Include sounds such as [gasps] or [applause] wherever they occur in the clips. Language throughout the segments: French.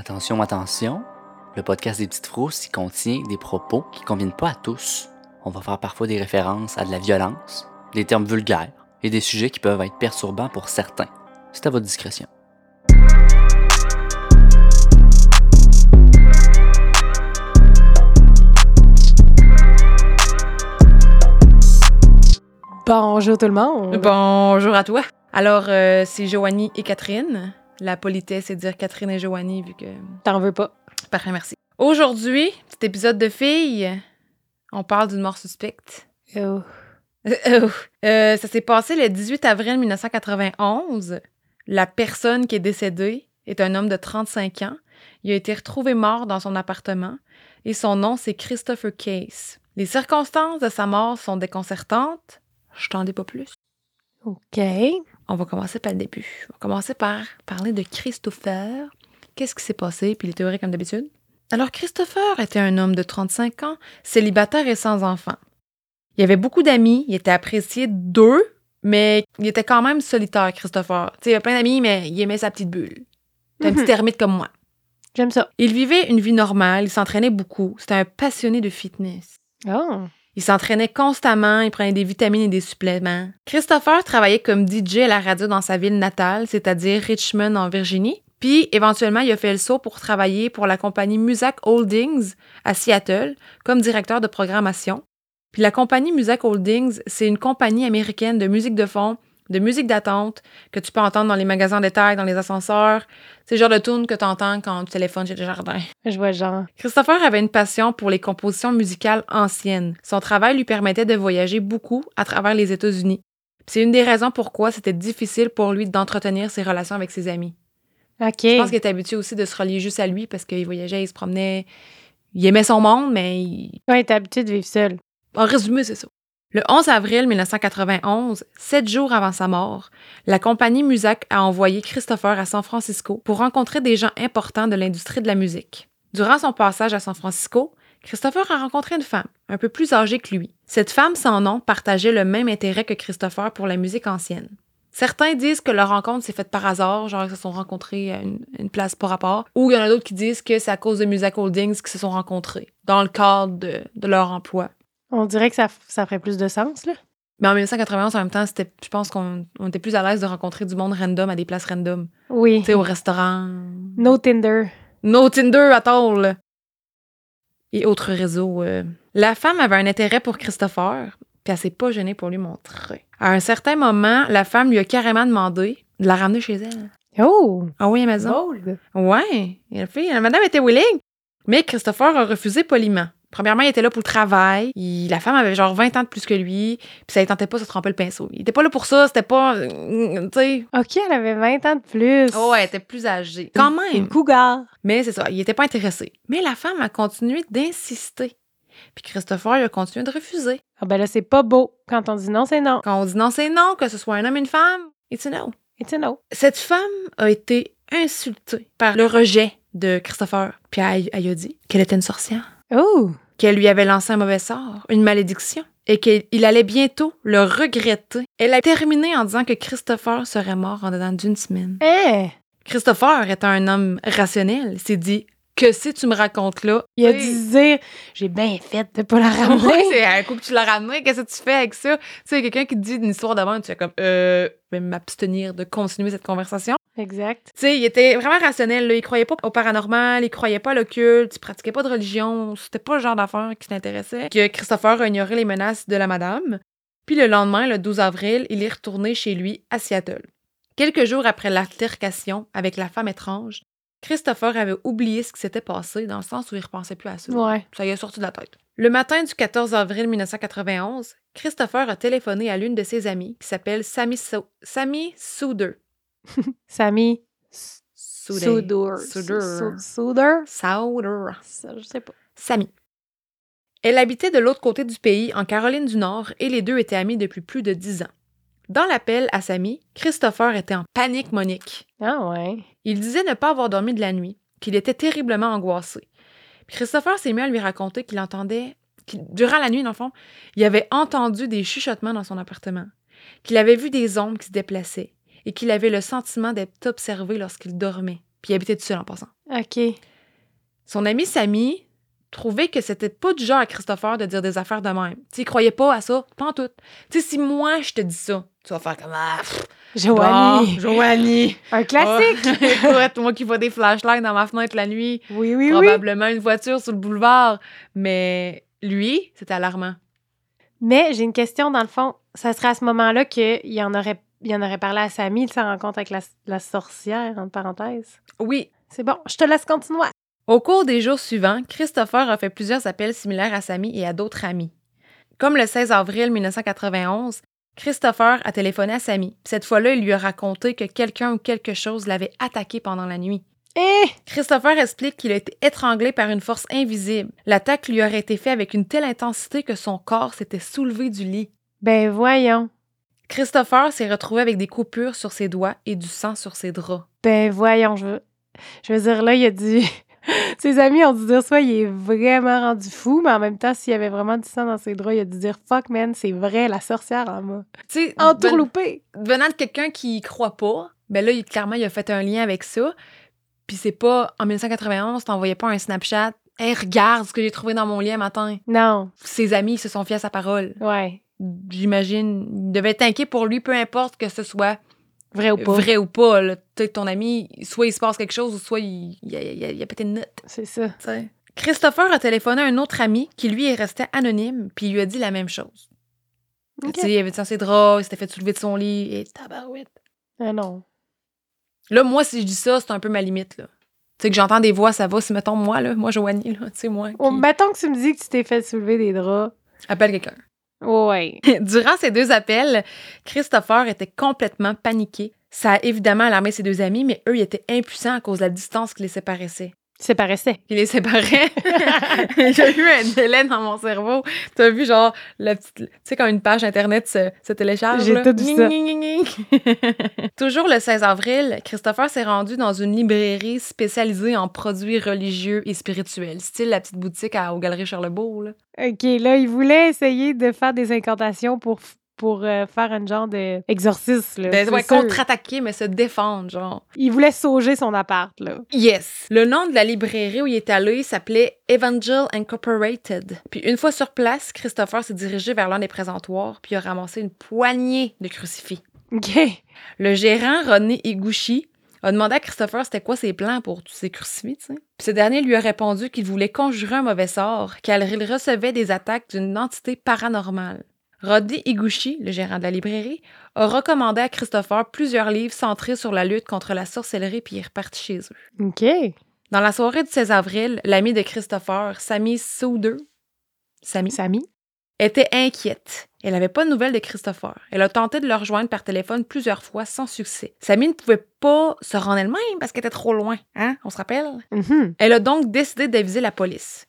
Attention, attention, le podcast des petites frousses y contient des propos qui ne conviennent pas à tous. On va faire parfois des références à de la violence, des termes vulgaires et des sujets qui peuvent être perturbants pour certains. C'est à votre discrétion. Bonjour tout le monde. Bonjour à toi. Alors, euh, c'est Joanie et Catherine. La politesse, c'est de dire Catherine et Joanie, vu que. T'en veux pas. Parfait, merci. Aujourd'hui, petit épisode de filles. On parle d'une mort suspecte. Oh. Euh, [laughs] euh, ça s'est passé le 18 avril 1991. La personne qui est décédée est un homme de 35 ans. Il a été retrouvé mort dans son appartement et son nom, c'est Christopher Case. Les circonstances de sa mort sont déconcertantes. Je t'en dis pas plus. OK. On va commencer par le début. On va commencer par parler de Christopher. Qu'est-ce qui s'est passé, puis les théories comme d'habitude. Alors, Christopher était un homme de 35 ans, célibataire et sans enfant. Il avait beaucoup d'amis, il était apprécié d'eux, mais il était quand même solitaire, Christopher. Tu sais, il avait plein d'amis, mais il aimait sa petite bulle. Un Mhm. petit ermite comme moi. J'aime ça. Il vivait une vie normale, il s'entraînait beaucoup. C'était un passionné de fitness. Oh. Il s'entraînait constamment, il prenait des vitamines et des suppléments. Christopher travaillait comme DJ à la radio dans sa ville natale, c'est-à-dire Richmond en Virginie. Puis, éventuellement, il a fait le saut pour travailler pour la compagnie Musac Holdings à Seattle comme directeur de programmation. Puis la compagnie Musac Holdings, c'est une compagnie américaine de musique de fond, de musique d'attente que tu peux entendre dans les magasins de détail, dans les ascenseurs. C'est le genre de tune que tu entends quand tu téléphones chez Desjardins. Je vois le genre. Christopher avait une passion pour les compositions musicales anciennes. Son travail lui permettait de voyager beaucoup à travers les États-Unis. C'est une des raisons pourquoi c'était difficile pour lui d'entretenir ses relations avec ses amis. OK. Je pense qu'il était habitué aussi de se relier juste à lui parce qu'il voyageait, il se promenait. Il aimait son monde, mais il- Ouais, t'es habitué de vivre seul. en résumé, c'est ça. Le 11 avril 1991, sept jours avant sa mort, la compagnie Musac a envoyé Christopher à San Francisco pour rencontrer des gens importants de l'industrie de la musique. Durant son passage à San Francisco, Christopher a rencontré une femme, un peu plus âgée que lui. Cette femme sans nom partageait le même intérêt que Christopher pour la musique ancienne. Certains disent que leur rencontre s'est faite par hasard, genre ils se sont rencontrés à une, place par rapport, ou il y en a d'autres qui disent que c'est à cause de Music Holdings qu'ils se sont rencontrés, dans le cadre de leur emploi. On dirait que ça, ça ferait plus de sens, là. Mais en 1991, en même temps, c'était, je pense qu'on on était plus à l'aise de rencontrer du monde random à des places random. Oui. Tu sais, au restaurant. No Tinder. No Tinder at all. Et autres réseaux. euh. La femme avait un intérêt pour Christopher, puis elle s'est pas gênée pour lui montrer. À un certain moment, la femme lui a carrément demandé de la ramener chez elle. Oh. Ah oui, à la maison. Bold. Ouais. Et la fille, la madame était willing. Mais Christopher a refusé poliment. Premièrement, il était là pour le travail. Il- la femme avait genre 20 ans de plus que lui. Puis ça ne tentait pas de se tremper le pinceau. Il était pas là pour ça. C'était pas. euh, Tu sais. OK, elle avait 20 ans de plus. Oh, elle était plus âgée. Quand Une même. cougar. Mais c'est ça. Il était pas intéressé. Mais la femme a continué d'insister. Puis Christopher, il a continué de refuser. Ah ben là, c'est pas beau. Quand on dit non, c'est non. Quand on dit non, c'est non, que ce soit un homme ou une femme, it's a no. It's a no. Cette femme a été insultée par le rejet de Christopher. Puis elle, elle a dit qu'elle était une sorcière. Oh. qu'elle lui avait lancé un mauvais sort, une malédiction, et qu'il allait bientôt le regretter. Elle a terminé en disant que Christopher serait mort en dedans d'une semaine. Hein? Christopher étant un homme rationnel, s'est dit que si tu me racontes là, Il a Oui. dû dire J'ai bien fait de pas la [laughs] ramener. c'est un coup que tu l'as ramené, qu'est-ce que tu fais avec ça? Tu sais, quelqu'un qui te dit une histoire d'avant, tu fais comme, euh, je vais m'abstenir de continuer cette conversation. exact. Tu sais, il était vraiment rationnel, là. Il croyait pas au paranormal, il croyait pas à l'occulte, il pratiquait pas de religion. C'était pas le genre d'affaires qui l'intéressait. Que Christopher a ignoré les menaces de la madame. Puis le lendemain, le 12 avril, il est retourné chez lui à Seattle. Quelques jours après l'altercation avec la femme étrange, Christopher avait oublié ce qui s'était passé dans le sens où il repensait plus à ça. Ouais. Ça y est sorti de la tête. Le matin du 14 avril 1991, Christopher a téléphoné à l'une de ses amies qui s'appelle Sammy, So- Sammy Souder. [laughs] Sammy Souder. Souder. Souder. Sou- Souder? Je sais pas. Sammy. Elle habitait de l'autre côté du pays, en Caroline du Nord, et les deux étaient amis depuis plus de dix ans. Dans l'appel à Sammy, Christopher était en panique monique. Ah ouais. Il disait ne pas avoir dormi de la nuit, qu'il était terriblement angoissé. Puis Christopher s'est mis à lui raconter qu'il entendait, durant la nuit, dans le fond, il avait entendu des chuchotements dans son appartement, qu'il avait vu des ombres qui se déplaçaient et qu'il avait le sentiment d'être observé lorsqu'il dormait. Puis il habitait tout seul en passant. OK. Son ami Samy trouvait que c'était pas du genre à Christopher de dire des affaires de même. Tu il croyait pas à ça, pas en tout. Tu sais, si moi je te dis ça, tu vas faire comme ah, pff, Joanie. bon, Joanie. [laughs] Un classique. Ah, [laughs] écoute, moi qui vois des flashlights dans ma fenêtre la nuit, Oui, oui, oui. probablement une voiture sur le boulevard, mais lui, c'était alarmant. Mais j'ai une question, dans le fond. Ça serait à ce moment-là qu'il en aurait, il en aurait parlé à Samy de sa rencontre avec la, la sorcière, entre parenthèses. Oui. C'est bon, je te laisse continuer. Au cours des jours suivants, Christopher a fait plusieurs appels similaires à Samy et à d'autres amis. Comme le 16 avril 1991, Christopher a téléphoné à Samy. Cette fois-là, il lui a raconté que quelqu'un ou quelque chose l'avait attaqué pendant la nuit. Eh! Christopher explique qu'il a été étranglé par une force invisible. L'attaque lui aurait été faite avec une telle intensité que son corps s'était soulevé du lit. Ben voyons. Christopher s'est retrouvé avec des coupures sur ses doigts et du sang sur ses draps. Ben voyons, je veux, je veux dire, là, il a dû... [laughs] Ses amis ont dû dire soit il est vraiment rendu fou, mais en même temps, s'il y avait vraiment du sang dans ses draps, il a dû dire fuck man, c'est vrai, la sorcière en moi. Tu sais, Entourloupé. ven- venant de quelqu'un qui y croit pas, ben là, il, clairement, il a fait un lien avec ça. Puis c'est pas, en 1991, t'envoyais pas un Snapchat. Hey, regarde ce que j'ai trouvé dans mon lit un matin. Non, Ses amis se sont fiés à sa parole. ouais. J'imagine, il devait être inquiet pour lui, peu importe que ce soit Vrai ou pas. vrai ou pas. là. Ton ami, soit il se passe quelque chose, ou soit il, il, a- il il a pété une note. C'est ça. tu sais. Christopher a téléphoné à un autre ami qui, lui, est resté anonyme, puis il lui a dit la même chose. Ok. Tu sais, il avait dans ses draps, il s'était fait soulever de son lit, et tabarouette. Ah non. Là, moi, si je dis ça, c'est un peu ma limite, là. Tu sais, que j'entends des voix, ça va. Si, mettons, moi, là, moi, Joanie, là, tu sais, moi, qui Oh, mettons que tu me dis que tu t'es fait soulever des draps. appelle quelqu'un. Ouais. [laughs] Durant ces deux appels, Christopher était complètement paniqué. Ça a évidemment alarmé ses deux amis, mais eux, ils étaient impuissants à cause de la distance qui les séparissait. Paraissait. Qui les séparait. [laughs] J'ai eu un délai dans mon cerveau. Tu as vu, genre, la petite. Tu sais, quand une page Internet se, se télécharge. J'ai tout vu ça. [laughs] Toujours le 16 avril, Christopher s'est rendu dans une librairie spécialisée en produits religieux et spirituels, style la petite boutique à, aux Galeries Charlebourg. Là. OK, là, il voulait essayer de faire des incantations pour, pour euh, faire un genre d'exorcisme. là. Ben, ouais, contre-attaquer, mais se défendre, genre. Il voulait sauger son appart, là. Yes. Le nom de la librairie où il est allé s'appelait Evangel Incorporated. Puis une fois sur place, Christopher s'est dirigé vers l'un des présentoirs puis a ramassé une poignée de crucifix. OK. Le gérant, Rodney Iguchi, a demandé à Christopher c'était quoi ses plans pour tous ces crucifix, tu sais. Puis ce dernier lui a répondu qu'il voulait conjurer un mauvais sort, car il recevait des attaques d'une entité paranormale. Rodney Iguchi, le gérant de la librairie, a recommandé à Christopher plusieurs livres centrés sur la lutte contre la sorcellerie puis il est reparti chez eux. OK. Dans la soirée du 16 avril, l'amie de Christopher, Sammy Souder, Sammy, Samy? était inquiète. Elle n'avait pas de nouvelles de Christopher. Elle a tenté de le rejoindre par téléphone plusieurs fois sans succès. Sammy ne pouvait pas se rendre elle-même parce qu'elle était trop loin, hein? On se rappelle? Mhm. Elle a donc décidé d'aviser la police.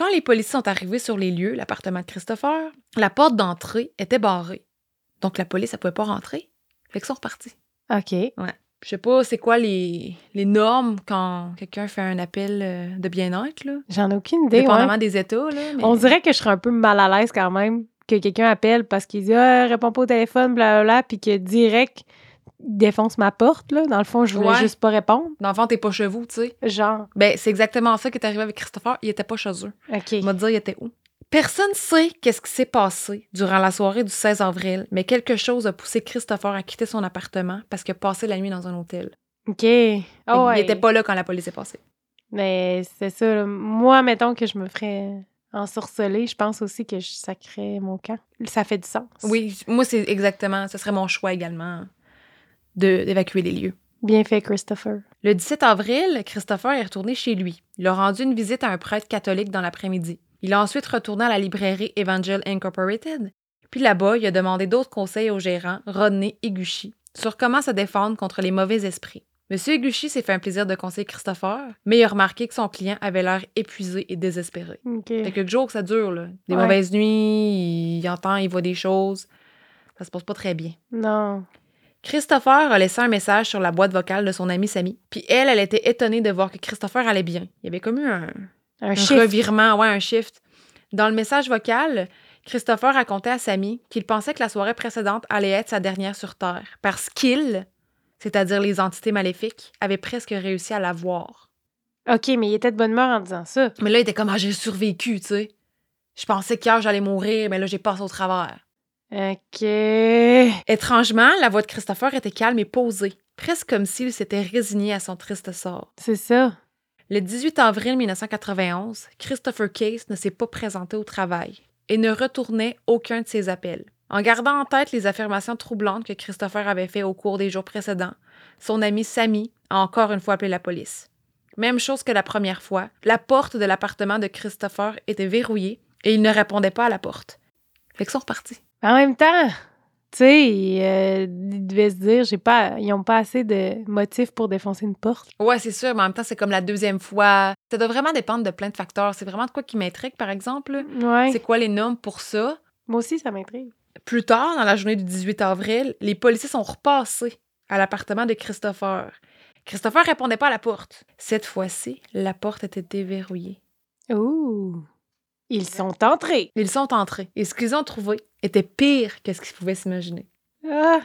Quand les policiers sont arrivés sur les lieux, l'appartement de Christopher, la porte d'entrée était barrée. Donc la police, elle pouvait pas rentrer. Fait qu'ils sont repartis. OK. Je sais pas c'est quoi les, les normes quand quelqu'un fait un appel euh, de bien-être, là? J'en ai aucune idée. Dépendamment ouais. des États, là. mais- On dirait que je serais un peu mal à l'aise quand même que quelqu'un appelle parce qu'il dit ah, réponds pas au téléphone, blablabla, puis que direct, défonce ma porte, là. Dans le fond, je voulais Ouais. juste pas répondre. Dans le fond, t'es pas chez vous, tu sais. Genre, Ben, c'est exactement ça qui est arrivé avec Christopher. Il était pas chez eux. OK. Va te dire, il était où? Personne sait qu'est-ce qui s'est passé durant la soirée du 16 avril, mais quelque chose a poussé Christopher à quitter son appartement parce qu'il a passé la nuit dans un hôtel. OK. Ah ouais. Il était pas là quand la police est passée. Mais c'est ça. là. Moi, mettons que je me ferais ensorceler, je pense aussi que je sacrais mon camp. Ça fait du sens. Oui, moi, c'est exactement, ce serait mon choix également d'évacuer les lieux. Bien fait, Christopher. Le 17 avril, Christopher est retourné chez lui. Il a rendu une visite à un prêtre catholique dans l'après-midi. Il a ensuite retourné à la librairie Evangel Incorporated. Puis là-bas, il a demandé d'autres conseils au gérant, Rodney Iguchi, sur comment se défendre contre les mauvais esprits. Monsieur Iguchi s'est fait un plaisir de conseiller Christopher, mais il a remarqué que son client avait l'air épuisé et désespéré. OK. Ça fait quelques jours que ça dure, là. Des Ouais. mauvaises nuits, il entend, il voit des choses. Ça se passe pas très bien. Non. Christopher a laissé un message sur la boîte vocale de son amie Samy. Puis elle, elle était étonnée de voir que Christopher allait bien. Il y avait comme eu un, Un un revirement, ouais, un shift. Dans le message vocal, Christopher racontait à Samy qu'il pensait que la soirée précédente allait être sa dernière sur Terre. Parce qu'il, c'est-à-dire les entités maléfiques, avaient presque réussi à la voir. OK, mais il était de bonne humeur en disant ça. Mais là, il était comme, ah, j'ai survécu, tu sais. Je pensais qu'hier, j'allais mourir, mais là, j'ai passé au travers. OK. Étrangement, la voix de Christopher était calme et posée, presque comme s'il s'était résigné à son triste sort. C'est ça. Le 18 avril 1991, Christopher Case ne s'est pas présenté au travail et ne retournait aucun de ses appels. En gardant en tête les affirmations troublantes que Christopher avait faites au cours des jours précédents, son ami Sammy a encore une fois appelé la police. Même chose que la première fois, la porte de l'appartement de Christopher était verrouillée et il ne répondait pas à la porte. Fait que sont repartis. En même temps, tu sais, euh, ils devaient se dire, j'ai pas, ils ont pas assez de motifs pour défoncer une porte. Ouais, c'est sûr, mais en même temps, c'est comme la deuxième fois. Ça doit vraiment dépendre de plein de facteurs. C'est vraiment de quoi qui m'intrigue, par exemple. Ouais. C'est quoi les normes pour ça? Moi aussi, ça m'intrigue. Plus tard, dans la journée du 18 avril, les policiers sont repassés à l'appartement de Christopher. Christopher répondait pas à la porte. Cette fois-ci, la porte était déverrouillée. Ouh. Ils sont entrés. Ils sont entrés et ce qu'ils ont trouvé était pire que ce qu'ils pouvaient s'imaginer. Ah.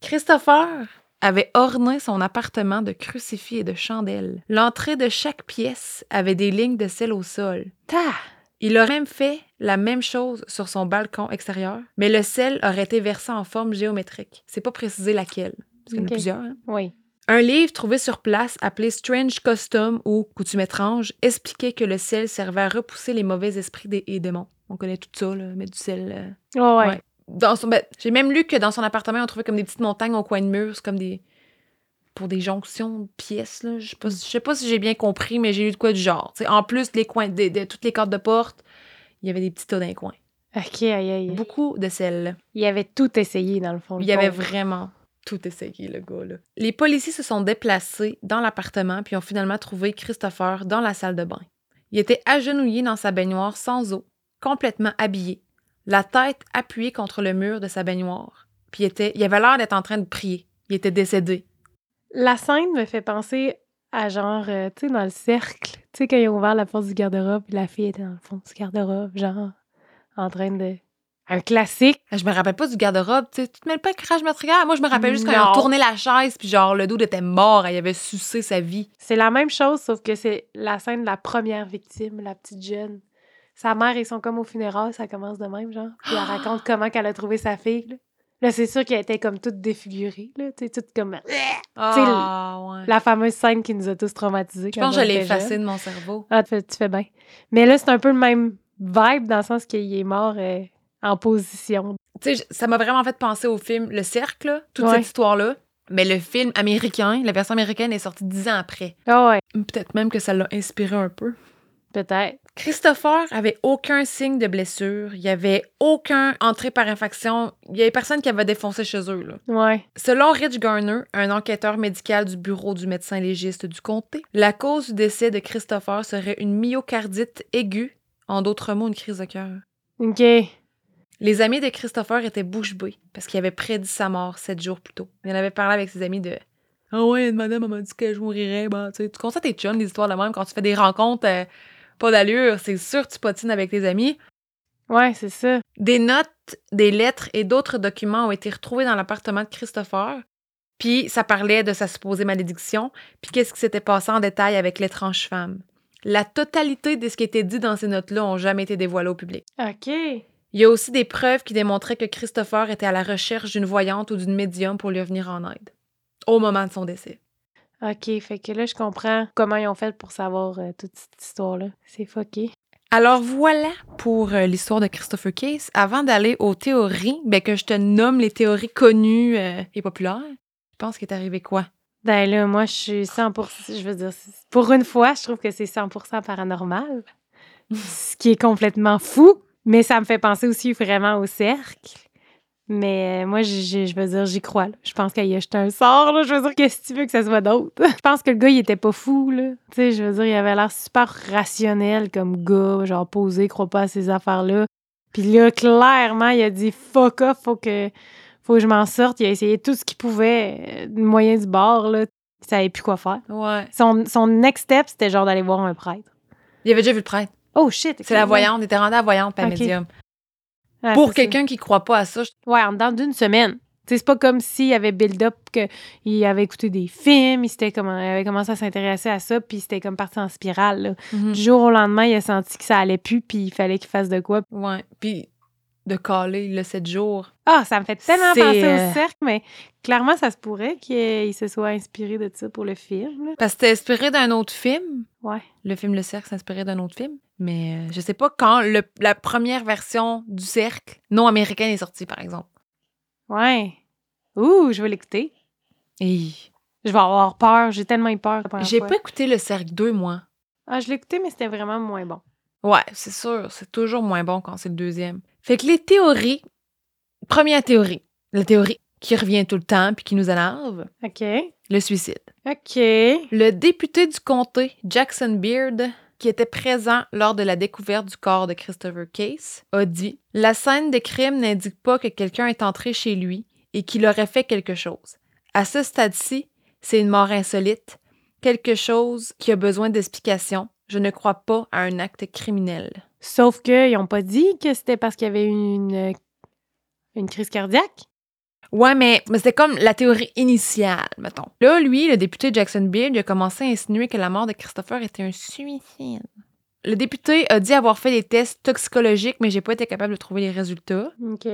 Christopher avait orné son appartement de crucifix et de chandelles. L'entrée de chaque pièce avait des lignes de sel au sol. Ta. Il aurait même fait la même chose sur son balcon extérieur, mais le sel aurait été versé en forme géométrique. C'est pas précisé laquelle, parce qu'il y en a plusieurs. hein. Oui. Un livre trouvé sur place appelé Strange Custom ou Coutume étrange expliquait que le sel servait à repousser les mauvais esprits des et démons. On connaît tout ça, là, mettre du sel. euh, Oh, ouais. Ouais. Dans son, ben, j'ai même lu que dans son appartement, on trouvait comme des petites montagnes au coin de mur, c'est comme des pour des jonctions de pièces. Là. Je sais pas, je sais pas si j'ai bien compris, mais j'ai lu de quoi du genre. Tu sais, en plus, les coins, de, de- toutes les cartes de porte, il y avait des petits tas dans les coins. OK, aïe, aïe. Beaucoup de sel. Il avait tout essayé, dans le fond. le Il y avait vraiment tout essayé, le gars. Là. Les policiers se sont déplacés dans l'appartement puis ont finalement trouvé Christopher dans la salle de bain. Il était agenouillé dans sa baignoire sans eau, complètement habillé, la tête appuyée contre le mur de sa baignoire. Puis il, était, il avait l'air d'être en train de prier. Il était décédé. La scène me fait penser à genre, euh, tu sais, dans le cercle. Tu sais, quand ils ont ouvert la porte du garde-robe, la fille était dans le fond du garde-robe, genre, en train de. Un classique. Je me rappelle pas du garde-robe, tu sais. Tu te mêles pas de crash meurtrière? Moi, je me rappelle juste quand ils ont tourné la chaise, puis genre, le dos était mort, elle avait sucé sa vie. C'est la même chose, sauf que c'est la scène de la première victime, la petite jeune. Sa mère, ils sont comme au funérailles, ça commence de même, genre. Puis elle raconte [gasps] comment qu'elle a trouvé sa fille, là. Là, c'est sûr qu'elle était comme toute défigurée, là. Tu sais, toute comme. Ah, ouais. La fameuse scène qui nous a tous traumatisés. Je pense que je l'ai était effacé jeunes. de mon cerveau. Ah, tu fais, tu fais bien. Mais là, c'est un peu le même vibe dans le sens qu'il est mort euh, en position. Tu sais, ça m'a vraiment fait penser au film Le Cercle, là, toute Ouais. cette histoire-là. Mais le film américain, la version américaine est sortie dix ans après. Ah ouais, Peut-être même que ça l'a inspiré un peu. peut-être. Christopher avait aucun signe de blessure. Il y avait aucun entrée par infraction. Il y avait personne qui avait défoncé chez eux. Là. Ouais. Selon Rich Garner, un enquêteur médical du bureau du médecin légiste du comté, la cause du décès de Christopher serait une myocardite aiguë, en d'autres mots, une crise de cœur. OK. Les amis de Christopher étaient bouche bée parce qu'il avait prédit sa mort sept jours plus tôt. Il en avait parlé avec ses amis de Ah ouais, une madame elle m'a dit que je mourirais. Ben, tu sais, tu constates tes chums, des histoires de même quand tu fais des rencontres euh, pas d'allure. C'est sûr tu potines avec tes amis. Ouais, c'est ça. Des notes, des lettres et d'autres documents ont été retrouvés dans l'appartement de Christopher. Puis ça parlait de sa supposée malédiction, puis qu'est-ce qui s'était passé en détail avec l'étrange femme? La totalité de ce qui était dit dans ces notes-là ont jamais été dévoilées au public. OK. Il y a aussi des preuves qui démontraient que Christopher était à la recherche d'une voyante ou d'une médium pour lui venir en aide. Au moment de son décès. OK. Fait que là, je comprends comment ils ont fait pour savoir euh, toute cette histoire-là. C'est fucké. Alors voilà pour euh, l'histoire de Christopher Case. Avant d'aller aux théories, ben, que je te nomme les théories connues euh, et populaires, je pense qu'il est arrivé quoi? Ben là, moi, je suis 100%. Je veux dire, pour une fois, je trouve que c'est 100% paranormal. [laughs] ce qui est complètement fou. Mais ça me fait penser aussi vraiment au cercle. Mais euh, moi, je veux dire, j'y crois. là. Je pense qu'il a jeté un sort. Là. Je veux dire, qu'est-ce que tu veux que ça soit d'autre? [laughs] je pense que le gars, il était pas fou. Là. Tu sais, je veux dire, il avait l'air super rationnel comme gars, genre posé, croit pas à ces affaires-là. Puis là, clairement, il a dit fuck off, faut que, faut que je m'en sorte. Il a essayé tout ce qu'il pouvait, euh, moyen du bord. Là. Il savait plus quoi faire. Ouais. Son, son next step, c'était genre d'aller voir un prêtre. Il avait déjà vu le prêtre. Oh shit! C'est la voyante. Il était rendu à la voyante, pas médium. Pour quelqu'un qui croit pas à ça. Ouais, en dedans d'une semaine. C'est pas comme s'il avait build-up qu'il avait écouté des films, il, comme, il avait commencé à s'intéresser à ça, puis c'était comme parti en spirale. là. Mhm. Du jour au lendemain, il a senti que ça allait plus, puis il fallait qu'il fasse de quoi. Ouais. Puis de caler le 7 jours. Ah, ça me fait tellement penser euh, au cercle, mais clairement, ça se pourrait qu'il il se soit inspiré de ça pour le film. là. Parce que c'était inspiré d'un autre film. Ouais. Le film Le Cercle s'inspirait d'un autre film. Mais euh, je sais pas quand le- la première version du Cercle non américaine est sortie, par exemple. Ouais. Ouh, je vais l'écouter. Et Je vais avoir peur. J'ai tellement eu peur. j'ai pas écouté Le Cercle 2, moi. Ah, je l'ai écouté, mais c'était vraiment moins bon. Ouais, c'est sûr. C'est toujours moins bon quand c'est le deuxième. Fait que les théories. Première théorie. La théorie qui revient tout le temps puis qui nous énerve. OK. Le suicide. OK. Le député du comté, Jackson Beard, qui était présent lors de la découverte du corps de Christopher Case, a dit La scène des crimes n'indique pas que quelqu'un est entré chez lui et qu'il aurait fait quelque chose. À ce stade-ci, c'est une mort insolite, quelque chose qui a besoin d'explication. Je ne crois pas à un acte criminel. Sauf qu'ils n'ont pas dit que c'était parce qu'il y avait eu une, une crise cardiaque. Ouais, mais, mais c'était comme la théorie initiale, mettons. Là, lui, le député Jackson Beard, il a commencé à insinuer que la mort de Christopher était un suicide. Le député a dit avoir fait des tests toxicologiques, mais j'ai pas été capable de trouver les résultats. OK.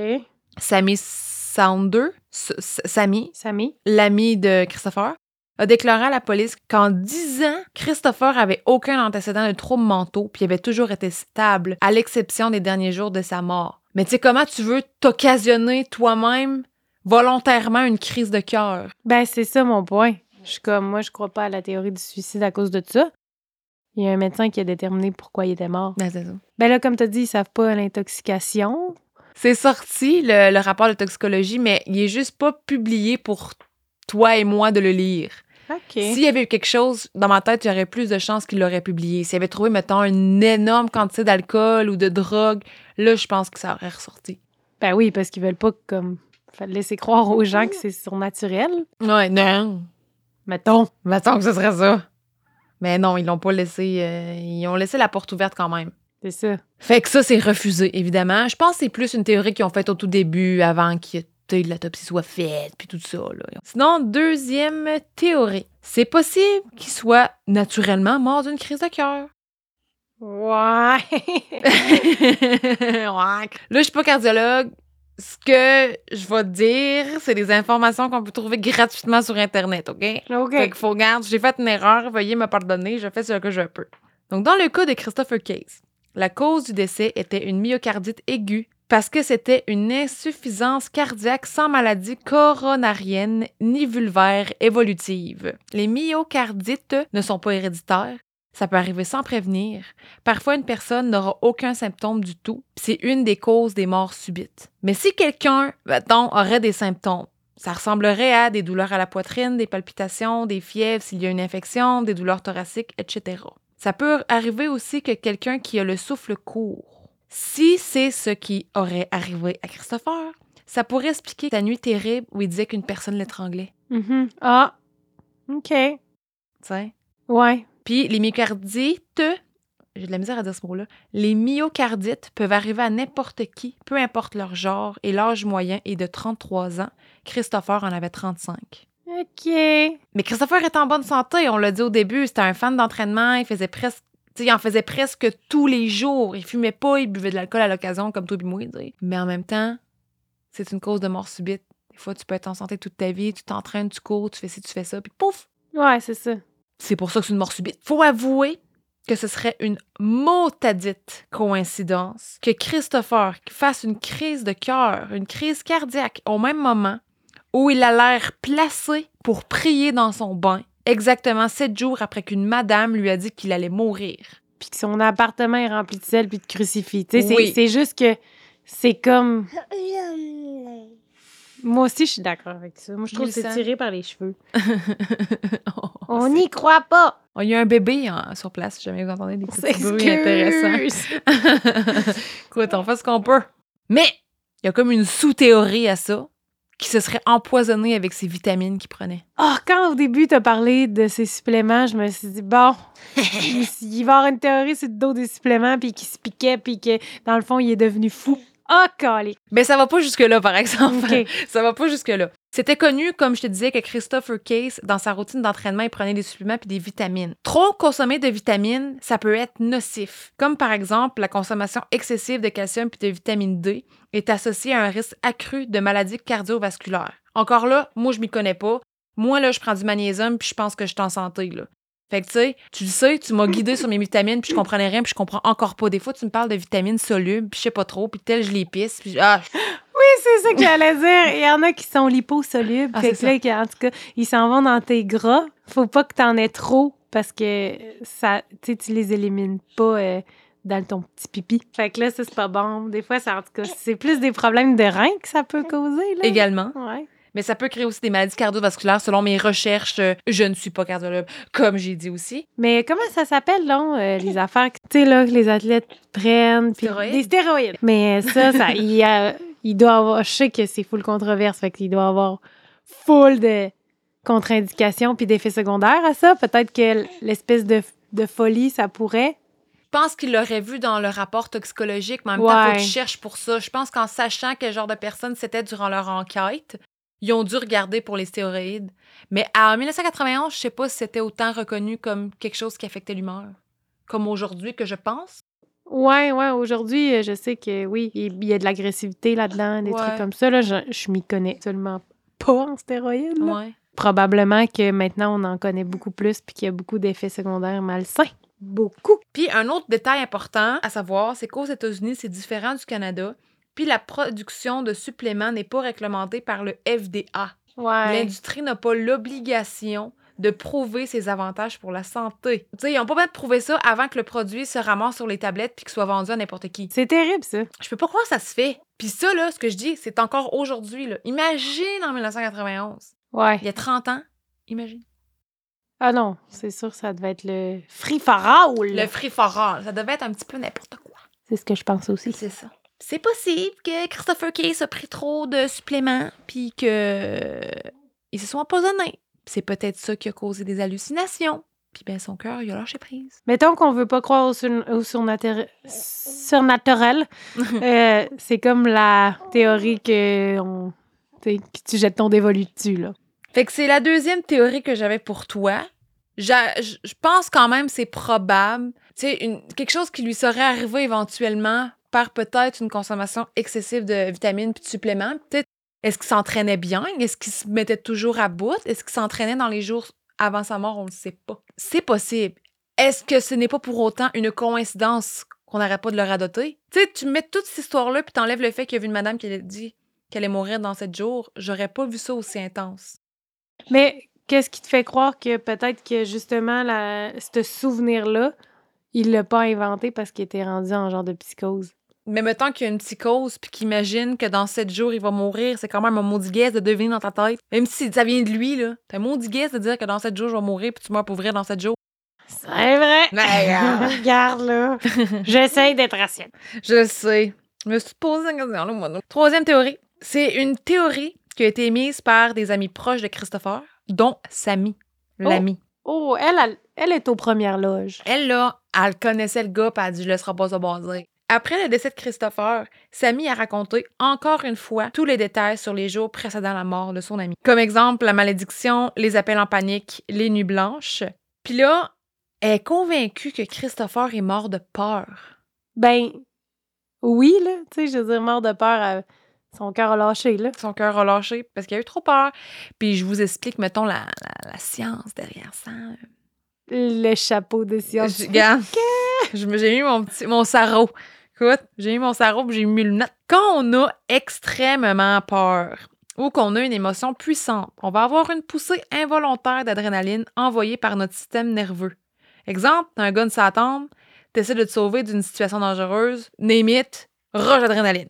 Sammy Sounder, Sammy, Samy. l'ami de Christopher, a déclaré à la police qu'en 10 ans, Christopher avait aucun antécédent de troubles mentaux, puis il avait toujours été stable, à l'exception des derniers jours de sa mort. Mais tu sais, comment tu veux t'occasionner toi-même volontairement une crise de cœur? Ben, c'est ça mon point. Je suis comme, moi, je crois pas à la théorie du suicide à cause de ça. Il y a un médecin qui a déterminé pourquoi il était mort. Ben, c'est ça. Ben là, comme tu as dit, ils savent pas l'intoxication. C'est sorti, le, le rapport de toxicologie, mais il est juste pas publié pour toi et moi de le lire. S'il y avait eu quelque chose dans ma tête, j'aurais plus de chances qu'il l'aurait publié. S'il avait trouvé, mettons, une énorme quantité d'alcool ou de drogue, là, je pense que ça aurait ressorti. Ben oui, parce qu'ils veulent pas comme. Laisser croire aux gens que c'est surnaturel. Ouais, non. Mettons. Mettons que ce serait ça. Mais non, ils l'ont pas laissé. euh, ils ont laissé la porte ouverte quand même. C'est ça. Fait que ça, c'est refusé, évidemment. Je pense que c'est plus une théorie qu'ils ont faite au tout début, avant que tu sais, l'autopsie soit faite, puis tout ça. Là. Sinon, deuxième théorie. C'est possible qu'il soit naturellement mort d'une crise de cœur. Ouais. [laughs] Ouais. Là, je suis pas cardiologue. Ce que je vais te dire, c'est des informations qu'on peut trouver gratuitement sur Internet, OK? OK. Fait qu'il faut regarder, j'ai fait une erreur, veuillez me pardonner, je fais ce que je peux. Donc, dans le cas de Christopher Case, la cause du décès était une myocardite aiguë parce que c'était une insuffisance cardiaque sans maladie coronarienne ni vulvaire évolutive. Les myocardites ne sont pas héréditaires. Ça peut arriver sans prévenir. Parfois, une personne n'aura aucun symptôme du tout. C'est une des causes des morts subites. Mais si quelqu'un, mettons, aurait des symptômes, ça ressemblerait à des douleurs à la poitrine, des palpitations, des fièvres s'il y a une infection, des douleurs thoraciques, etc. Ça peut arriver aussi que quelqu'un qui a le souffle court. Si c'est ce qui aurait arrivé à Christopher, ça pourrait expliquer la nuit terrible où il disait qu'une personne l'étranglait. Mhm. Ah. OK. tu sais. Ouais. Puis les myocardites, j'ai de la misère à dire ce mot-là, les myocardites peuvent arriver à n'importe qui, peu importe leur genre, et l'âge moyen est de 33 ans. Christopher en avait 35. OK. Mais Christopher est en bonne santé, on l'a dit au début, c'était un fan d'entraînement, il faisait presque il en faisait presque tous les jours. Il fumait pas, il buvait de l'alcool à l'occasion, comme toi et moi. Mais en même temps, c'est une cause de mort subite. Des fois, tu peux être en santé toute ta vie, tu t'entraînes, tu cours, tu fais ci, tu fais ça, puis pouf, Ouais, c'est ça. c'est pour ça que c'est une mort subite. Faut avouer que ce serait une motadite coïncidence que Christopher fasse une crise de cœur, une crise cardiaque au même moment où il a l'air placé pour prier dans son bain, exactement sept jours après qu'une madame lui a dit qu'il allait mourir. Puis que son appartement est rempli de sel puis de crucifix. C'est- Oui. c'est juste que c'est comme. Moi aussi, je suis d'accord avec ça. Moi, je trouve que c'est 1100. tiré par les cheveux. [laughs] On n'y croit pas! Oh, Il y a un bébé hein, sur place, si jamais vous entendez des petits bruits intéressants. [laughs] Écoute, on fait ce qu'on peut. Mais il y a comme une sous-théorie à ça, qui se serait empoisonné avec ses vitamines qu'il prenait. Ah, quand au début, tu as parlé de ces suppléments, je me suis dit, bon, il, [laughs] il va y avoir une théorie sur le dos des suppléments, puis qu'il se piquait, puis que dans le fond, il est devenu fou. Ah. Mais ça va pas jusque-là, par exemple. [laughs] Ça va pas jusque-là. C'était connu, comme je te disais, que Christopher Case, dans sa routine d'entraînement, il prenait des suppléments puis des vitamines. Trop consommer de vitamines, ça peut être nocif. Comme par exemple, la consommation excessive de calcium puis de vitamine D est associée à un risque accru de maladies cardiovasculaires. Encore là, moi, je m'y connais pas. Moi, là, je prends du magnésium puis je pense que je suis en santé, là. Fait que, tu sais, tu le sais, tu m'as guidé sur mes vitamines, puis je comprenais rien, puis je comprends encore pas. Des fois, tu me parles de vitamines solubles, puis je sais pas trop, puis tel, je les pisse, puis ah, [gasps] Oui, c'est ça que j'allais dire. Il y en a qui sont liposolubles. Ah, fait c'est que là, en tout cas, ils s'en vont dans tes gras. Faut pas que t'en aies trop parce que ça, tu les élimines pas euh, dans ton petit pipi. Fait que là, ça, c'est pas bon. Des fois, ça, en tout cas, c'est plus des problèmes de reins que ça peut causer. Là. également. Ouais. Mais ça peut créer aussi des maladies cardiovasculaires selon mes recherches. Euh, Je ne suis pas cardiologue, comme j'ai dit aussi. Mais comment ça s'appelle, là, euh, les affaires que, là, que les athlètes prennent? Stéroïdes? Des stéroïdes. Mais ça, ça [laughs] il, y a- il doit avoir... Je sais que c'est full controverse, fait qu'il doit avoir full de contre-indications puis d'effets secondaires à ça. Peut-être que l'espèce de, de folie, ça pourrait. Je pense qu'ils l'auraient vu dans le rapport toxicologique, mais en même temps, il faut Ouais. qu'ils cherchent pour ça. Je pense qu'en sachant quel genre de personne c'était durant leur enquête, ils ont dû regarder pour les stéroïdes. Mais en 1991, je sais pas si c'était autant reconnu comme quelque chose qui affectait l'humeur. Comme aujourd'hui, que je pense. Ouais, ouais, aujourd'hui, euh, je sais que oui, il y a de l'agressivité là-dedans, des Ouais. trucs comme ça. Là, je, je m'y connais seulement pas en stéroïdes. là. Ouais. Probablement que maintenant, on en connaît beaucoup plus puis qu'il y a beaucoup d'effets secondaires malsains. Beaucoup. Puis un autre détail important à savoir, c'est qu'aux États-Unis, c'est différent du Canada. Puis la production de suppléments n'est pas réglementée par le FDA. Ouais. L'industrie n'a pas l'obligation de prouver ses avantages pour la santé. Tu sais, ils n'ont pas besoin de prouver ça avant que le produit se ramasse sur les tablettes puis qu'il soit vendu à n'importe qui. C'est terrible, ça. Je peux pas croire que ça se fait. Puis ça, là, ce que je dis, c'est encore aujourd'hui. là. Imagine en 1991. Ouais. Il y a 30 ans. Imagine. Ah non, c'est sûr, ça devait être le free for all. Le free for all. Ça devait être un petit peu n'importe quoi. C'est ce que je pense aussi. C'est ça. C'est possible que Christopher Case a pris trop de suppléments, puis que ils se sont empoisonnés. C'est peut-être ça qui a causé des hallucinations. Puis ben son cœur, il a lâché prise. Mettons qu'on veut pas croire au, sur- au surnatur- surnaturel. [laughs] euh, c'est comme la théorie que, on, tu sais, que tu jettes ton dévolu dessus, là. Fait que c'est la deuxième théorie que j'avais pour toi. Je je pense quand même c'est probable. Tu sais, quelque chose qui lui serait arrivé éventuellement par peut-être une consommation excessive de vitamines puis de suppléments. Peut-être, est-ce qu'il s'entraînait bien? Est-ce qu'il se mettait toujours à bout? Est-ce qu'il s'entraînait dans les jours avant sa mort? On ne le sait pas. C'est possible. Est-ce que ce n'est pas pour autant une coïncidence qu'on n'arrête pas de le radoter? Tu sais, tu mets toute cette histoire-là puis t'enlèves le fait qu'il y a une madame qui a dit qu'elle allait mourir dans sept jours. J'aurais pas vu ça aussi intense. Mais qu'est-ce qui te fait croire que peut-être que justement, ce souvenir-là, il l'a pas inventé parce qu'il était rendu en genre de psychose? Mais mettons qu'il y a une psychose puis qu'il imagine que dans sept jours, il va mourir, c'est quand même un maudit guess de deviner dans ta tête. Même si ça vient de lui, là. T'as un maudit guess de dire que dans sept jours, je vais mourir puis tu meurs pour vrai dans sept jours. C'est vrai! Mais, euh, [laughs] Regarde, là. [laughs] J'essaye d'être rationnelle. je le sais. Je me suis posé la question, là, moi. non. Troisième théorie. C'est une théorie qui a été émise par des amis proches de Christopher, dont Samy, Oh. l'ami. Oh, elle, elle, elle est aux premières loges. Elle, là, elle connaissait le gars, puis elle a dit, je laisserai pas se baser. Après le décès de Christopher, Samy a raconté encore une fois tous les détails sur les jours précédant la mort de son ami. Comme exemple, la malédiction, les appels en panique, les nuits blanches. Puis là, elle est convaincue que Christopher est mort de peur. Ben, oui, là. Tu sais, je veux dire, mort de peur, euh, son cœur a lâché, là. Son cœur a lâché parce qu'il a eu trop peur. Puis je vous explique, mettons, la, la- la science derrière ça. Le chapeau de science. je [laughs] j'ai mis mon petit mon sarrau. Écoute, j'ai mis mon sarrau j'ai mis mes lunettes. Quand on a extrêmement peur ou qu'on a une émotion puissante, on va avoir une poussée involontaire d'adrénaline envoyée par notre système nerveux. Exemple, t'as un sur la tempe, t'essaies de te sauver d'une situation dangereuse, it, rush d'adrénaline.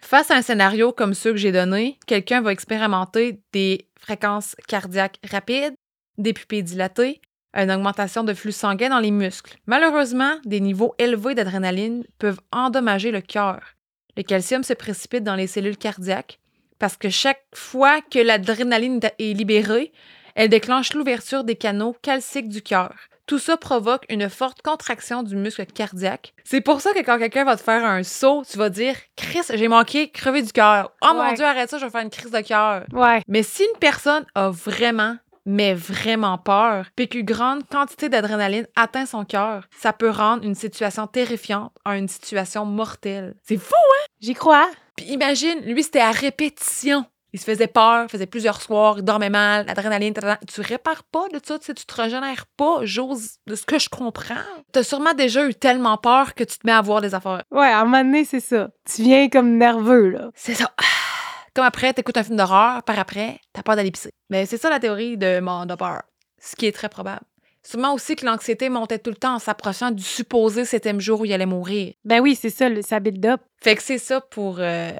Face à un scénario comme ceux que j'ai donné, quelqu'un va expérimenter des fréquences cardiaques rapides, des pupilles dilatées, une augmentation de flux sanguin dans les muscles. Malheureusement, des niveaux élevés d'adrénaline peuvent endommager le cœur. Le calcium se précipite dans les cellules cardiaques parce que chaque fois que l'adrénaline est libérée, elle déclenche l'ouverture des canaux calciques du cœur. Tout ça provoque une forte contraction du muscle cardiaque. C'est pour ça que quand quelqu'un va te faire un saut, tu vas dire Chris, j'ai manqué, crevé du cœur. Oh mon. Dieu, arrête ça, je vais faire une crise de cœur. Ouais. Mais si une personne a vraiment, mais vraiment peur, puis qu'une grande quantité d'adrénaline atteint son cœur, ça peut rendre une situation terrifiante en une situation mortelle. C'est fou! J'y crois. Puis imagine, lui, c'était à répétition. Il se faisait peur, faisait plusieurs soirs, il dormait mal, l'adrénaline, tu répares pas de ça, tu sais, tu te régénères pas, j'ose, de ce que je comprends. T'as sûrement déjà eu tellement peur que tu te mets à voir des affaires. Ouais, à un moment donné, c'est ça. Tu viens comme nerveux, là. C'est ça. Comme après, t'écoutes un film d'horreur, par après, t'as peur d'aller pisser. Mais c'est ça la théorie de peur, ce qui est très probable. Sûrement aussi que l'anxiété montait tout le temps en s'approchant du supposé septième jour où il allait mourir. Ben oui, c'est ça, ça build up. Fait que c'est ça pour euh,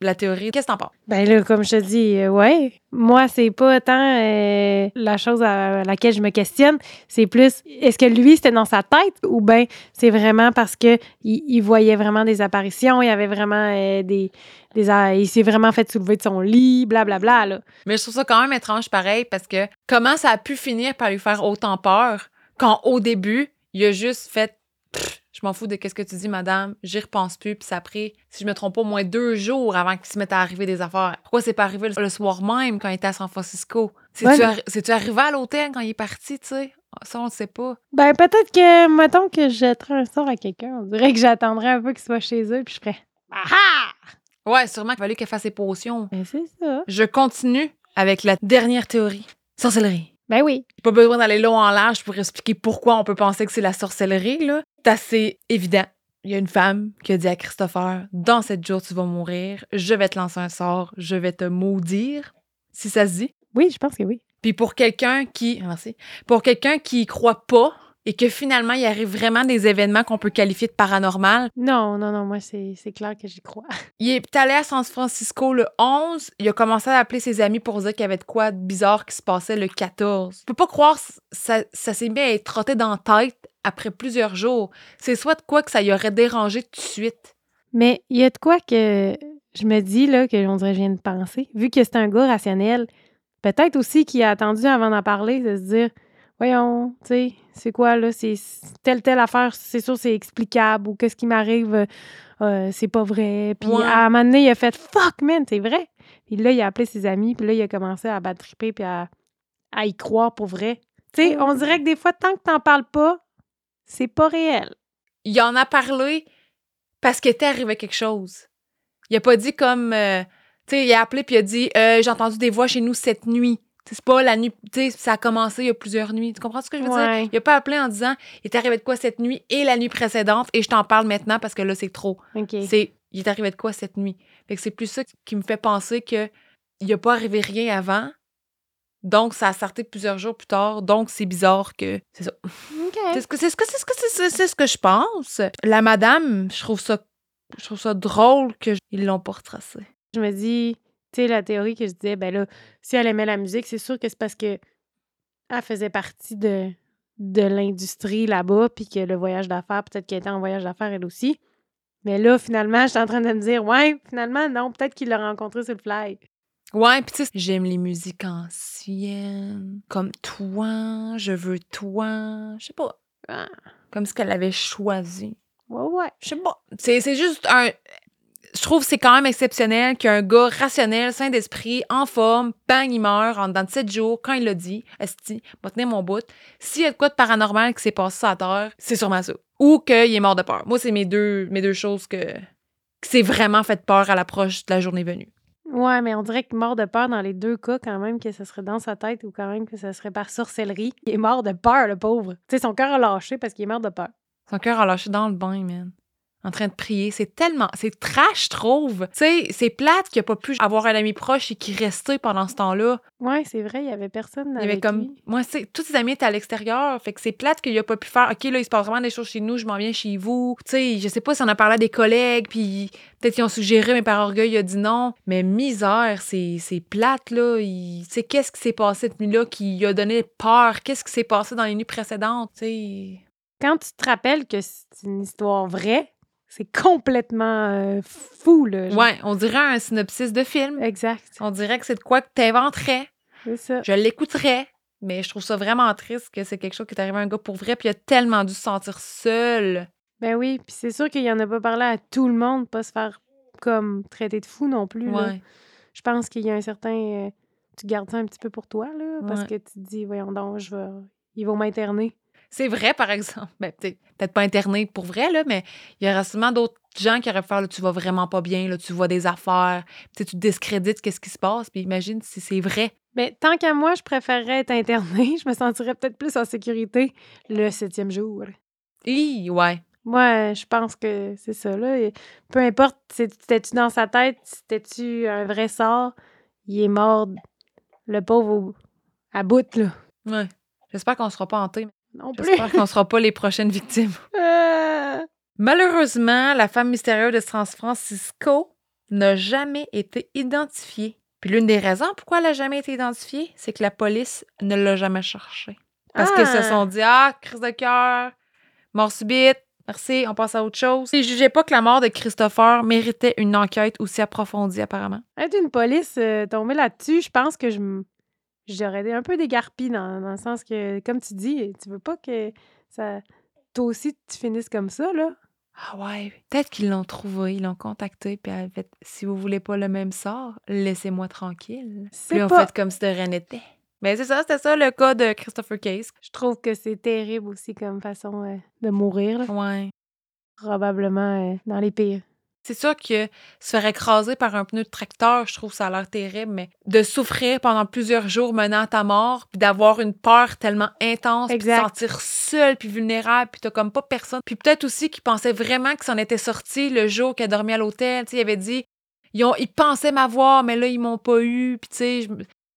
la théorie. Qu'est-ce que t'en penses? Ben là, comme je te dis, euh, ouais. Moi, c'est pas tant euh, la chose à laquelle je me questionne. C'est plus, est-ce que lui, c'était dans sa tête ou ben c'est vraiment parce que il, il voyait vraiment des apparitions, il y avait vraiment des... des il s'est vraiment fait soulever de son lit, blablabla, là. Mais je trouve ça quand même étrange pareil parce que comment ça a pu finir par lui faire autant peur quand au début, il a juste fait Pff, je m'en fous de qu'est-ce que tu dis, madame, j'y repense plus, puis ça a pris, si je me trompe pas, au moins deux jours avant qu'il se mette à arriver des affaires. Pourquoi c'est pas arrivé le soir même quand il était à San Francisco? C'est-tu Ouais, mais- arrivé à l'hôtel quand il est parti, tu sais? Ça, on le sait pas. Ben peut-être que, mettons que je jetterais un sort à quelqu'un, on dirait que j'attendrais un peu qu'il soit chez eux, puis je ferais « Ah ah! Ouais, sûrement qu'il fallait qu'elle fasse ses potions. » Ben c'est ça. Je continue avec la dernière théorie. Sorcellerie. Ben oui. Pas besoin d'aller long en large pour expliquer pourquoi on peut penser que c'est la sorcellerie, là. C'est assez évident. Il y a une femme qui a dit à Christopher Dans sept jours, tu vas mourir. Je vais te lancer un sort. Je vais te maudire. Si ça se dit. Oui, je pense que oui. Puis pour quelqu'un qui. ah, Merci. Pour quelqu'un qui y croit pas et que finalement, il arrive vraiment des événements qu'on peut qualifier de paranormal, Non, non, non, moi, c'est c'est clair que j'y crois. [laughs] il est allé à San Francisco le 11. Il a commencé à appeler ses amis pour dire qu'il y avait de quoi de bizarre qui se passait le 14. Je peux pas croire ça, ça s'est mis à être trotté dans la tête après plusieurs jours. C'est soit de quoi que ça y aurait dérangé tout de suite. Mais il y a de quoi que je me dis, là, que on dirait je viens de penser. Vu que c'est un gars rationnel, peut-être aussi qu'il a attendu avant d'en parler, de se dire Voyons, tu sais, c'est quoi, là, c'est telle, telle affaire, c'est sûr, c'est explicable, ou qu'est-ce qui m'arrive, euh, c'est pas vrai. Puis Ouais. à un moment donné, il a fait Fuck, man, c'est vrai. Puis là, il a appelé ses amis, puis là, il a commencé à battre triper, puis à, à y croire pour vrai. Tu sais, on dirait que des fois, tant que t'en parles pas, c'est pas réel. Il en a parlé parce qu'il était arrivé quelque chose. Il a pas dit comme. euh, tu sais, il a appelé puis il a dit euh, J'ai entendu des voix chez nous cette nuit. Tu sais, C'est pas la nuit. Tu sais, ça a commencé il y a plusieurs nuits. Tu comprends ce que je veux Ouais. dire? Il a pas appelé en disant Il est arrivé de quoi cette nuit et la nuit précédente et je t'en parle maintenant parce que là, c'est trop. C'est Il est arrivé de quoi cette nuit? Fait que c'est plus ça qui me fait penser que il a pas arrivé rien avant. Donc, ça a sorti plusieurs jours plus tard. Donc, c'est bizarre que. C'est ça. OK. C'est ce que c'est ce que c'est ce que c'est c'est ce que je pense. La madame, je trouve ça je trouve ça drôle qu'ils l'ont pas retracé. Je me dis, tu sais, la théorie que je disais, ben là, si elle aimait la musique, c'est sûr que c'est parce que elle faisait partie de, de l'industrie là-bas, puis que le voyage d'affaires, peut-être qu'elle était en voyage d'affaires elle aussi. Mais là, finalement, je suis en train de me dire, ouais, finalement, non, peut-être qu'il l'a rencontré sur le fly. Ouais, puis tu j'aime les musiques anciennes, comme toi, je veux toi, je sais pas, Ah, comme ce qu'elle avait choisi. ouais, ouais. Je sais pas. C'est juste un je trouve que c'est quand même exceptionnel qu'un gars rationnel, sain d'esprit, en forme, bang, il meurt en dedans de 7 jours, quand il l'a dit, Esti, va tenir mon bout. S'il y a de quoi de paranormal qui s'est passé la Terre, c'est sûrement ça. Ou qu'il est mort de peur. Moi, c'est mes deux, mes deux choses que, que c'est vraiment fait peur à l'approche de la journée venue. Ouais, mais on dirait que mort de peur dans les deux cas, quand même, que ce serait dans sa tête ou quand même que ce serait par sorcellerie. Il est mort de peur, le pauvre. Tu sais, son cœur a lâché parce qu'il est mort de peur. Son cœur a lâché dans le bain, man. En train de prier. C'est tellement. C'est trash, je trouve. Tu sais, c'est plate qu'il a pas pu avoir un ami proche et qui restait pendant ce temps-là. Ouais, c'est vrai, il y avait personne Il y avait comme. lui. Moi, c'est. Tous ses amis étaient à l'extérieur. Fait que c'est plate qu'il a pas pu faire. OK, là, il se passe vraiment des choses chez nous, je m'en viens chez vous. Tu sais, je sais pas si on a parlé à des collègues, puis peut-être qu'ils ont suggéré, mais par orgueil, il a dit non. Mais misère, c'est c'est plate, là. Tu sais, qu'est-ce qui s'est passé cette nuit-là qui lui a donné peur? Qu'est-ce qui s'est passé dans les nuits précédentes? Tu sais. Quand tu te rappelles que c'est une histoire vraie, c'est complètement euh, fou, là. genre. Ouais, on dirait un synopsis de film. Exact. On dirait que c'est de quoi que t'inventerais. C'est ça. Je l'écouterais. Mais je trouve ça vraiment triste que c'est quelque chose qui est arrivé à un gars pour vrai, puis il a tellement dû se sentir seul. Ben oui, puis c'est sûr qu'il en a pas parlé à tout le monde, pas se faire comme traiter de fou non plus. là. Ouais. Je pense qu'il y a un certain. euh, tu gardes ça un petit peu pour toi, là, parce Ouais. que tu te dis, voyons donc, je vais. Ils vont m'interner. C'est vrai, par exemple. Ben, peut-être pas interné pour vrai, là, mais il y aura sûrement d'autres gens qui auraient faire là, tu vas vraiment pas bien, là, tu vois des affaires, tu discrédites qu'est-ce qui se passe, puis imagine si c'est vrai. Mais tant qu'à moi, je préférerais être internée. [laughs] Je me sentirais peut-être plus en sécurité le septième jour. Hi, ouais. Moi, je pense que c'est ça, là. Et Peu importe, c'était-tu dans sa tête, c'était-tu un vrai sort, il est mort, le pauvre, au- à bout, là. Ouais. J'espère qu'on sera pas hantés. Non plus. J'espère qu'on sera pas les prochaines victimes. [laughs] Euh, Malheureusement, la femme mystérieuse de San Francisco n'a jamais été identifiée. Puis l'une des raisons pourquoi elle n'a jamais été identifiée, c'est que la police ne l'a jamais cherchée. Parce qu'ils se Ah! sont dit Ah, crise de cœur, mort subite, merci, on passe à autre chose. Ils jugeaient pas que la mort de Christopher méritait une enquête aussi approfondie, apparemment. Être une police euh, tombée là-dessus, je pense que je j'aurais été un peu dégarpie dans, dans le sens que, comme tu dis, tu veux pas que ça. Toi aussi, tu finisses comme ça, là. Ah ouais, peut-être qu'ils l'ont trouvé, ils l'ont contacté, puis elle fait Si vous voulez pas le même sort, laissez-moi tranquille. C'est pas- fait comme si de rien n'était. Mais c'est ça, c'était ça le cas de Christopher Case. Je trouve que c'est terrible aussi comme façon euh, de mourir, là. Ouais. Probablement euh, dans les pires. C'est sûr que se faire écraser par un pneu de tracteur, je trouve ça a l'air terrible, mais de souffrir pendant plusieurs jours menant à ta mort, puis d'avoir une peur tellement intense, puis de sentir seul puis vulnérable, puis t'as comme pas personne. Puis peut-être aussi qu'il pensait vraiment que s'en était sorti le jour qu'il a dormi à l'hôtel. Tu sais, il avait dit, ils, ont, ils pensaient m'avoir, mais là, ils m'ont pas eu. Puis tu sais,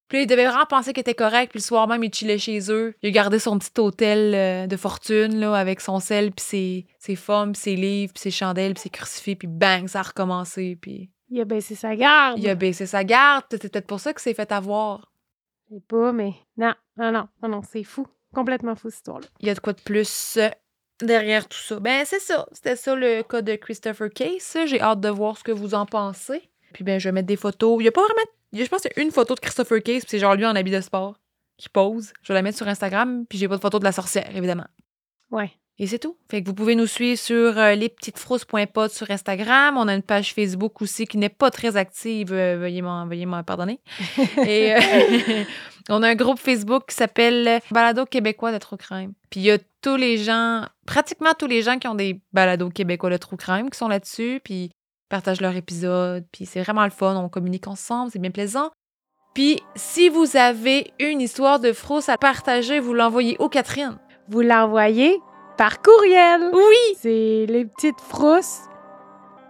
puis il devait vraiment penser qu'il était correct, puis le soir même, il chillait chez eux. Il a gardé son petit hôtel euh, de fortune, là, avec son sel, puis ses, ses femmes, puis ses livres, puis ses chandelles, puis ses crucifix, puis bang, ça a recommencé, puis Il a baissé sa garde. il a baissé sa garde. C'est peut-être pour ça qu'il s'est fait avoir. Je sais pas, mais non, non, non, non, non, c'est fou. Complètement fou, cette histoire-là. Il y a de quoi de plus euh, derrière tout ça? Ben, c'est ça. C'était ça le cas de Christopher Case. J'ai hâte de voir ce que vous en pensez. Puis, ben, je vais mettre des photos. Il y a pas vraiment. Il y a- Je pense qu'il y a une photo de Christopher Case, puis c'est genre lui en habit de sport qui pose. Je vais la mettre sur Instagram, puis j'ai pas de photo de la sorcière, évidemment. Ouais. Et c'est tout. Fait que vous pouvez nous suivre sur euh, lespetitesfrousses.pod sur Instagram. On a une page Facebook aussi qui n'est pas très active. euh, veuillez m'en veuillez m'en pardonner. [laughs] Et euh, [laughs] on a un groupe Facebook qui s'appelle Balado québécois de True Crime. Puis il y a tous les gens, pratiquement tous les gens qui ont des balados québécois de True Crime qui sont là-dessus. Puis partagent leur épisode. Puis c'est vraiment le fun. On communique ensemble. C'est bien plaisant. Puis si vous avez une histoire de frousse à partager, vous l'envoyez au Catherine. Vous l'envoyez par courriel. Oui! C'est les petites frousses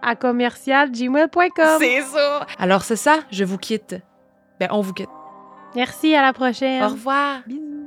à commercialgmail.com. C'est ça. Alors c'est ça, je vous quitte. Ben on vous quitte. Merci, à la prochaine. Au revoir. Bisous.